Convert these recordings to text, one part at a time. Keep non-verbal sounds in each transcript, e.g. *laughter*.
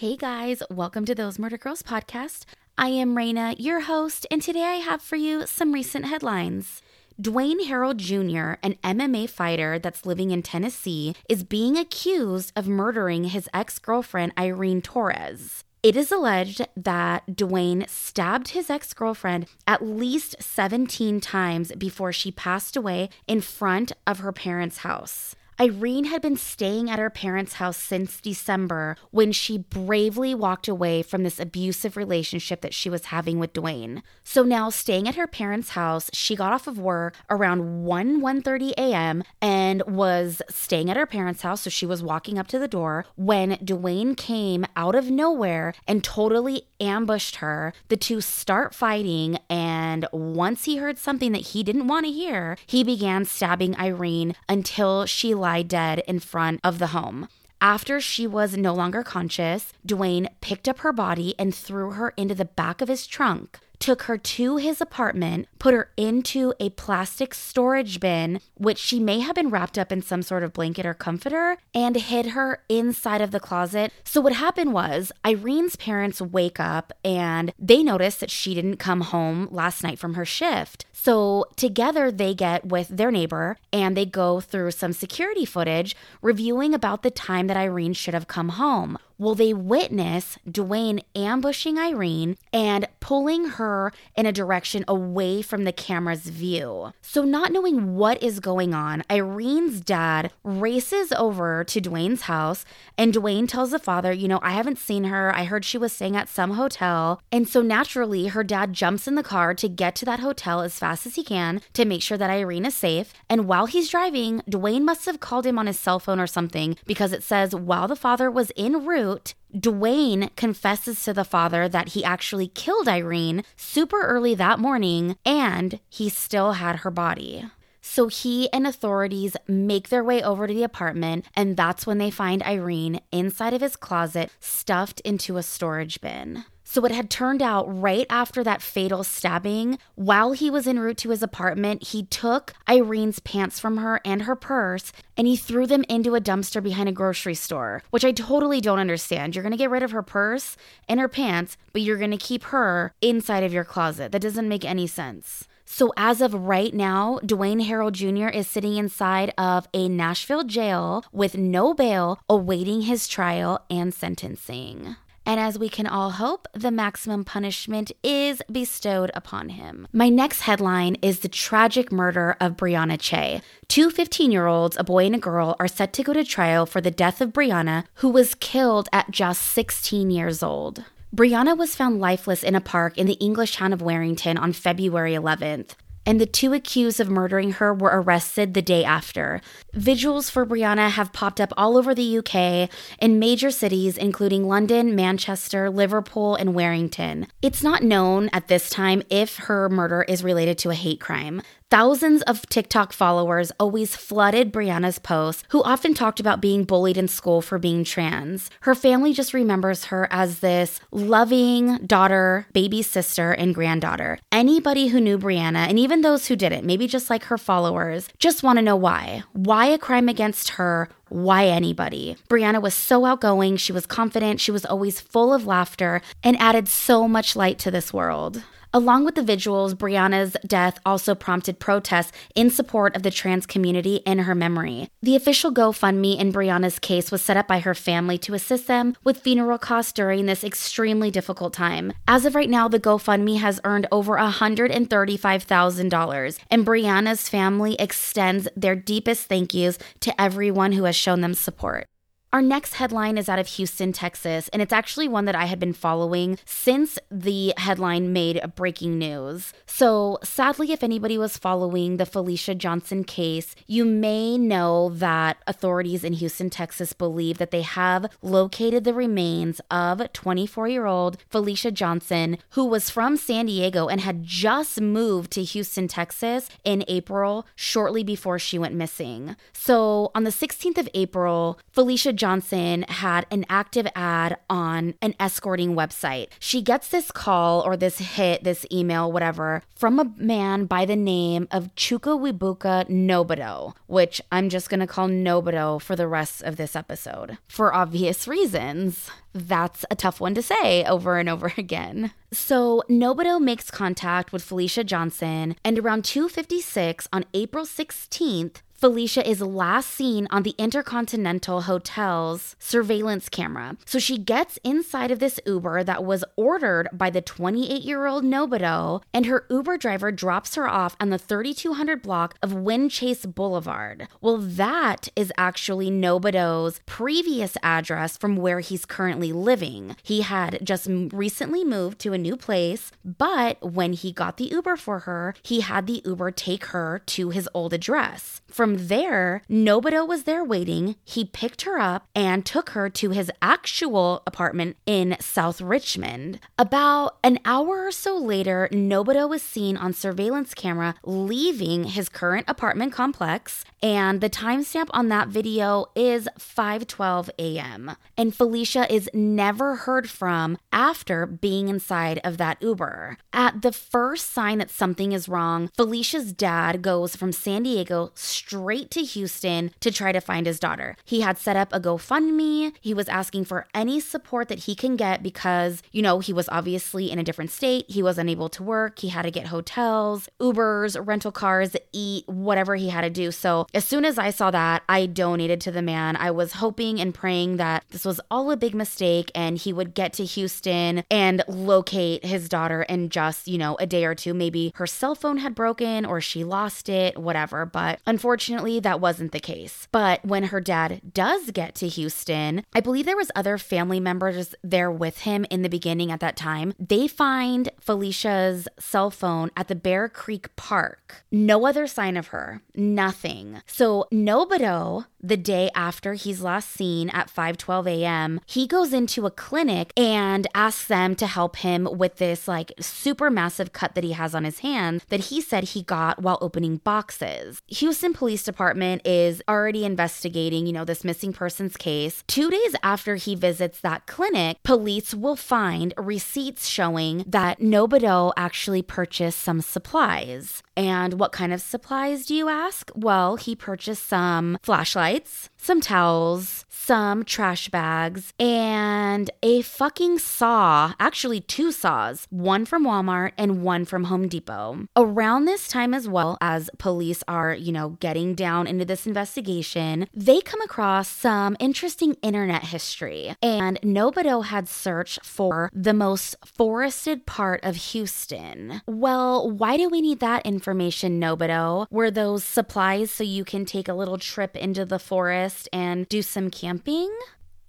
Hey guys, welcome to Those Murder Girls podcast. I am Reyna, your host, and today I have for you some recent headlines. Dwayne Harrell Jr., an MMA fighter that's living in Tennessee, is being accused of murdering his ex girlfriend, Irene Torres. It is alleged that Dwayne stabbed his ex girlfriend at least 17 times before she passed away in front of her parents' house. Irene had been staying at her parents' house since December when she bravely walked away from this abusive relationship that she was having with Dwayne. So now staying at her parents' house, she got off of work around 1 1:30 a.m. and was staying at her parents' house, so she was walking up to the door when Dwayne came out of nowhere and totally ambushed her. The two start fighting and once he heard something that he didn't want to hear, he began stabbing Irene until she lie dead in front of the home. After she was no longer conscious, Dwayne picked up her body and threw her into the back of his trunk took her to his apartment, put her into a plastic storage bin, which she may have been wrapped up in some sort of blanket or comforter, and hid her inside of the closet. So, what happened was Irene's parents wake up and they notice that she didn't come home last night from her shift. So, together they get with their neighbor and they go through some security footage reviewing about the time that Irene should have come home. Well, they witness Dwayne ambushing Irene and pulling her in a direction away from the camera's view. So, not knowing what is going on, Irene's dad races over to Dwayne's house, and Dwayne tells the father, You know, I haven't seen her. I heard she was staying at some hotel. And so, naturally, her dad jumps in the car to get to that hotel as fast as he can to make sure that Irene is safe. And while he's driving, Dwayne must have called him on his cell phone or something because it says while the father was en route, Dwayne confesses to the father that he actually killed Irene super early that morning and he still had her body. So he and authorities make their way over to the apartment, and that's when they find Irene inside of his closet, stuffed into a storage bin. So it had turned out right after that fatal stabbing, while he was en route to his apartment, he took Irene's pants from her and her purse and he threw them into a dumpster behind a grocery store, which I totally don't understand. You're going to get rid of her purse and her pants, but you're going to keep her inside of your closet. That doesn't make any sense. So, as of right now, Dwayne Harrell Jr. is sitting inside of a Nashville jail with no bail, awaiting his trial and sentencing. And as we can all hope, the maximum punishment is bestowed upon him. My next headline is the tragic murder of Brianna Che. Two 15 year olds, a boy and a girl, are set to go to trial for the death of Brianna, who was killed at just 16 years old. Brianna was found lifeless in a park in the English town of Warrington on February 11th and the two accused of murdering her were arrested the day after. Vigils for Brianna have popped up all over the UK in major cities, including London, Manchester, Liverpool, and Warrington. It's not known at this time if her murder is related to a hate crime. Thousands of TikTok followers always flooded Brianna's posts, who often talked about being bullied in school for being trans. Her family just remembers her as this loving daughter, baby sister, and granddaughter. Anybody who knew Brianna, and even those who didn't, maybe just like her followers, just want to know why. Why a crime against her? Why anybody? Brianna was so outgoing, she was confident, she was always full of laughter, and added so much light to this world. Along with the vigils, Brianna's death also prompted protests in support of the trans community in her memory. The official GoFundMe in Brianna's case was set up by her family to assist them with funeral costs during this extremely difficult time. As of right now, the GoFundMe has earned over $135,000, and Brianna's family extends their deepest thank yous to everyone who has shown them support. Our next headline is out of Houston, Texas, and it's actually one that I had been following since the headline made breaking news. So, sadly, if anybody was following the Felicia Johnson case, you may know that authorities in Houston, Texas believe that they have located the remains of 24 year old Felicia Johnson, who was from San Diego and had just moved to Houston, Texas in April, shortly before she went missing. So, on the 16th of April, Felicia Johnson had an active ad on an escorting website. She gets this call or this hit, this email, whatever, from a man by the name of Chukwuebuka Nwobodo, which I'm just going to call Nwobodo for the rest of this episode for obvious reasons. That's a tough one to say over and over *laughs* again. So, Nwobodo makes contact with Felicia Johnson, and around 2:56 on April 16th, Felicia is last seen on the Intercontinental Hotel's surveillance camera. So she gets inside of this Uber that was ordered by the 28 year old Nwobodo, and her Uber driver drops her off on the 3200 block of Windchase Boulevard. Well, that is actually Nwobodo's previous address from where he's currently living. He had just recently moved to a new place, but when he got the Uber for her, he had the Uber take her to his old address. From there, Nwobodo was there waiting. He picked her up and took her to his actual apartment in South Richmond. About an hour or so later, Nwobodo was seen on surveillance camera leaving his current apartment complex, and the timestamp on that video is 5:12 a.m. And Felicia is never heard from after being inside of that Uber. At the first sign that something is wrong, Felicia's dad goes from San Diego straight to Houston to try to find his daughter. He had set up a GoFundMe. He was asking for any support that he can get because, you know, he was obviously in a different state. He was unable to work. He had to get hotels, Ubers, rental cars, eat, whatever he had to do. So as soon as I saw that, I donated to the man. I was hoping and praying that this was all a big mistake and he would get to Houston and locate his daughter in just, you know, a day or two. Maybe her cell phone had broken or she lost it, whatever. But unfortunately, that wasn't the case. But when her dad does get to Houston, I believe there was other family members there with him in the beginning at that time. They find Felicia's cell phone at the Bear Creek Park. No other sign of her, nothing. So Nwobodo, the day after he's last seen at 5:12 a.m., he goes into a clinic and asks them to help him with this like super massive cut that he has on his hand that he said he got while opening boxes. Houston Police Department is already investigating, you know, this missing persons case. 2 days after he visits that clinic, police will find receipts showing that Nwobodo actually purchased some supplies. And what kind of supplies do you ask? Well, he purchased some flashlights, some towels, some trash bags, and a fucking saw. Actually, two saws, one from Walmart and one from Home Depot. Around this time, as well as police are, you know, getting down into this investigation, they come across some interesting internet history. And Nwobodo had searched for the most forested part of Houston. Well, why do we need that information, Nwobodo? Were those supplies so you can take a little trip into the forest and do some camping?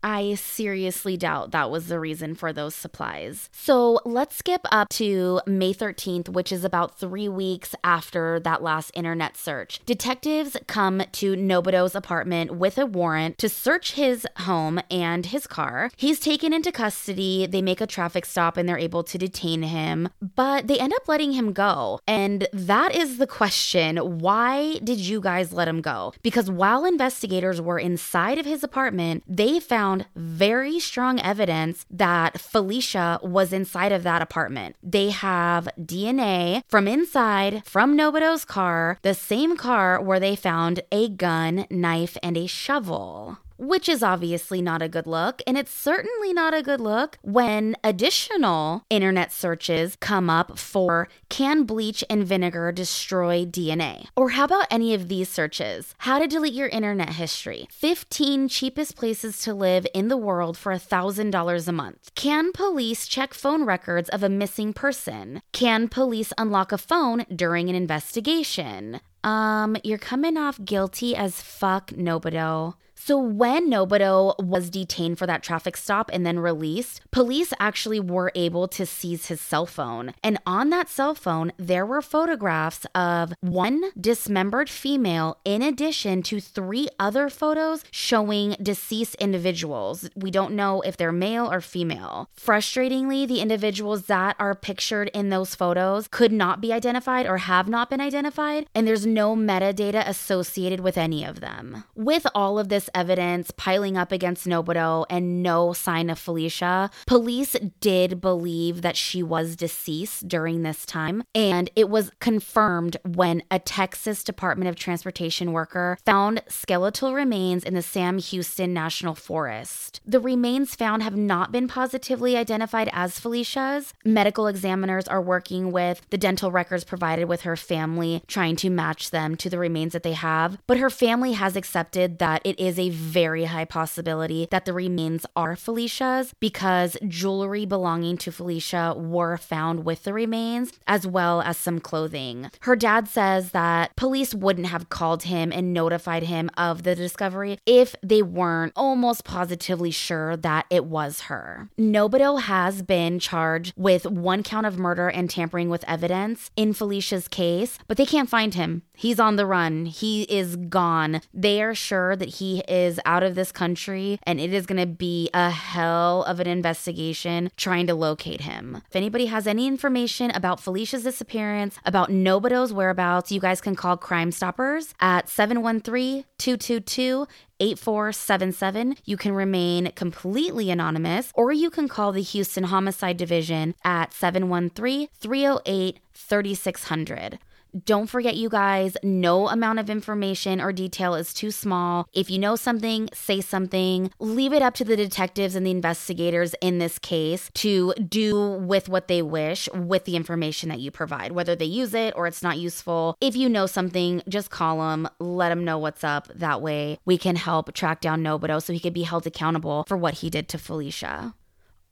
I seriously doubt that was the reason for those supplies. So let's skip up to May 13th, which is about three weeks after that last internet search. Detectives come to Nwobodo's apartment with a warrant to search his home and his car. He's taken into custody. They make a traffic stop and they're able to detain him, but they end up letting him go. And that is the question why did you guys let him go? Because while investigators were inside of his apartment, they found found very strong evidence that Felicia was inside of that apartment. They have DNA from inside from Nwobodo's car, the same car where they found a gun, knife, and a shovel which is obviously not a good look. And it's certainly not a good look when additional internet searches come up for can bleach and vinegar destroy DNA? Or how about any of these searches? How to delete your internet history, 15 cheapest places to live in the world for $1,000 a month. Can police check phone records of a missing person? Can police unlock a phone during an investigation? Um, you're coming off guilty as fuck, Nwobodo. So, when Nwobodo was detained for that traffic stop and then released, police actually were able to seize his cell phone. And on that cell phone, there were photographs of one dismembered female, in addition to three other photos showing deceased individuals. We don't know if they're male or female. Frustratingly, the individuals that are pictured in those photos could not be identified or have not been identified, and there's no metadata associated with any of them. With all of this evidence piling up against Nwobodo and no sign of Felicia, police did believe that she was deceased during this time. And it was confirmed when a Texas Department of Transportation worker found skeletal remains in the Sam Houston National Forest. The remains found have not been positively identified as Felicia's. Medical examiners are working with the dental records provided with her family, trying to match them to the remains that they have. But her family has accepted that it is a very high possibility that the remains are Felicia's because jewelry belonging to Felicia were found with the remains, as well as some clothing. Her dad says that police wouldn't have called him and notified him of the discovery if they weren't almost positively sure that it was her. Nwobodo has been charged with one count of murder and tampering with evidence in Felicia's case, but they can't find him. He's on the run. He is gone. They are sure that he is out of this country and it is going to be a hell of an investigation trying to locate him. If anybody has any information about Felicia's disappearance, about Nwobodo's whereabouts, you guys can call Crime Stoppers at 713 222 8477. You can remain completely anonymous, or you can call the Houston Homicide Division at 713 308 3600. Don't forget, you guys, no amount of information or detail is too small. If you know something, say something. Leave it up to the detectives and the investigators in this case to do with what they wish with the information that you provide, whether they use it or it's not useful. If you know something, just call them, let them know what's up. That way, we can help track down Nwobodo so he could be held accountable for what he did to Felicia.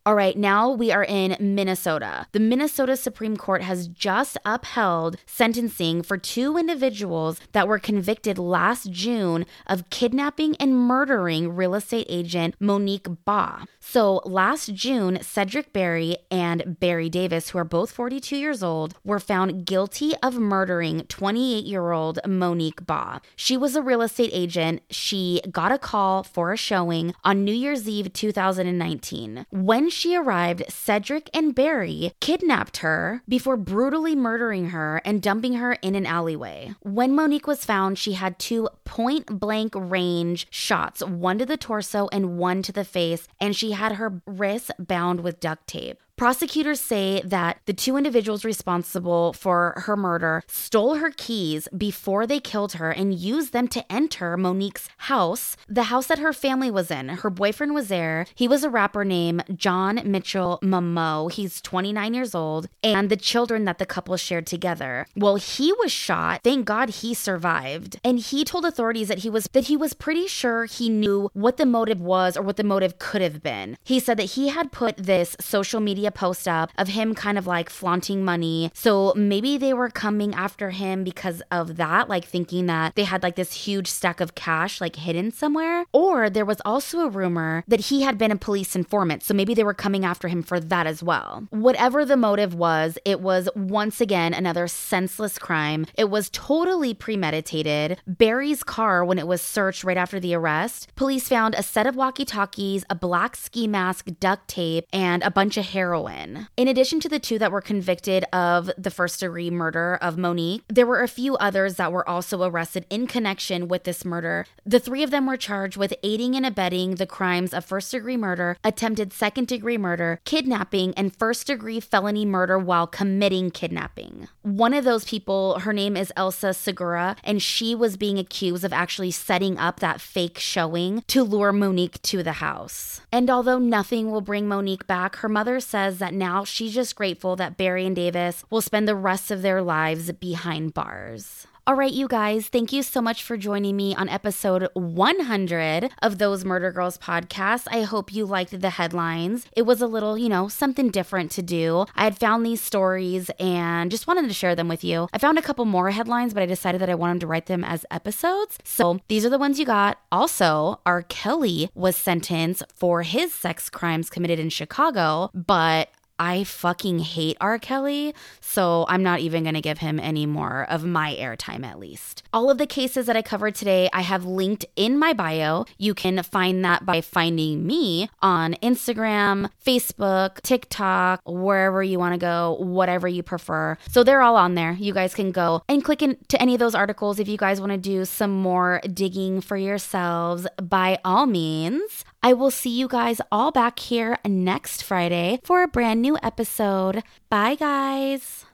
All right, now we are in Minnesota. The Minnesota Supreme Court has just upheld sentencing for two individuals that were convicted last June of kidnapping and murdering real estate agent Monique Baugh. So last June, Cedric Berry and Barry Davis, who are both 42 years old, were found guilty of murdering 28 year old Monique Baugh. She was a real estate agent. She got a call for a showing on New Year's Eve 2019. When she arrived, Cedric and Barry kidnapped her before brutally murdering her and dumping her in an alleyway. When Monique was found, she had two point blank range shots, one to the torso and one to the face, and she had her wrists bound with duct tape. Prosecutors say that the two individuals responsible for her murder stole her keys before they killed her and used them to enter Monique's house, the house that her family was in. Her boyfriend was there. He was a rapper named John Mitchell Momo. He's 29 years old, and the children that the couple shared together. Well, he was shot. Thank God he survived. And he told authorities that he was that he was pretty sure he knew what the motive was or what the motive could have been. He said that he had put this social media post up of him kind of like flaunting money. So maybe they were coming after him because of that, like thinking that they had like this huge stack of cash like hidden somewhere. Or there was also a rumor that he had been a police informant. So maybe they were coming after him for that as well. Whatever the motive was, it was once again another senseless crime. It was totally premeditated. Barry's car, when it was searched right after the arrest, police found a set of walkie talkies, a black ski mask, duct tape, and a bunch of heroin heroin. In addition to the two that were convicted of the first degree murder of Monique, there were a few others that were also arrested in connection with this murder. The three of them were charged with aiding and abetting the crimes of first degree murder, attempted second degree murder, kidnapping, and first degree felony murder while committing kidnapping. One of those people, her name is Elsa Segura, and she was being accused of actually setting up that fake showing to lure Monique to the house. And although nothing will bring Monique back, her mother says says that now she's just grateful that Barry and Davis will spend the rest of their lives behind bars. All right, you guys, thank you so much for joining me on episode 100 of Those Murder Girls podcast. I hope you liked the headlines. It was a little, you know, something different to do. I had found these stories and just wanted to share them with you. I found a couple more headlines, but I decided that I wanted to write them as episodes. So these are the ones you got. Also, R. Kelly was sentenced for his sex crimes committed in Chicago, but I fucking hate R. Kelly, so I'm not even gonna give him any more of my airtime at least. All of the cases that I covered today, I have linked in my bio. You can find that by finding me on Instagram, Facebook, TikTok, wherever you wanna go, whatever you prefer. So they're all on there. You guys can go and click into any of those articles if you guys wanna do some more digging for yourselves. By all means, I will see you guys all back here next Friday for a brand new episode. Bye, guys.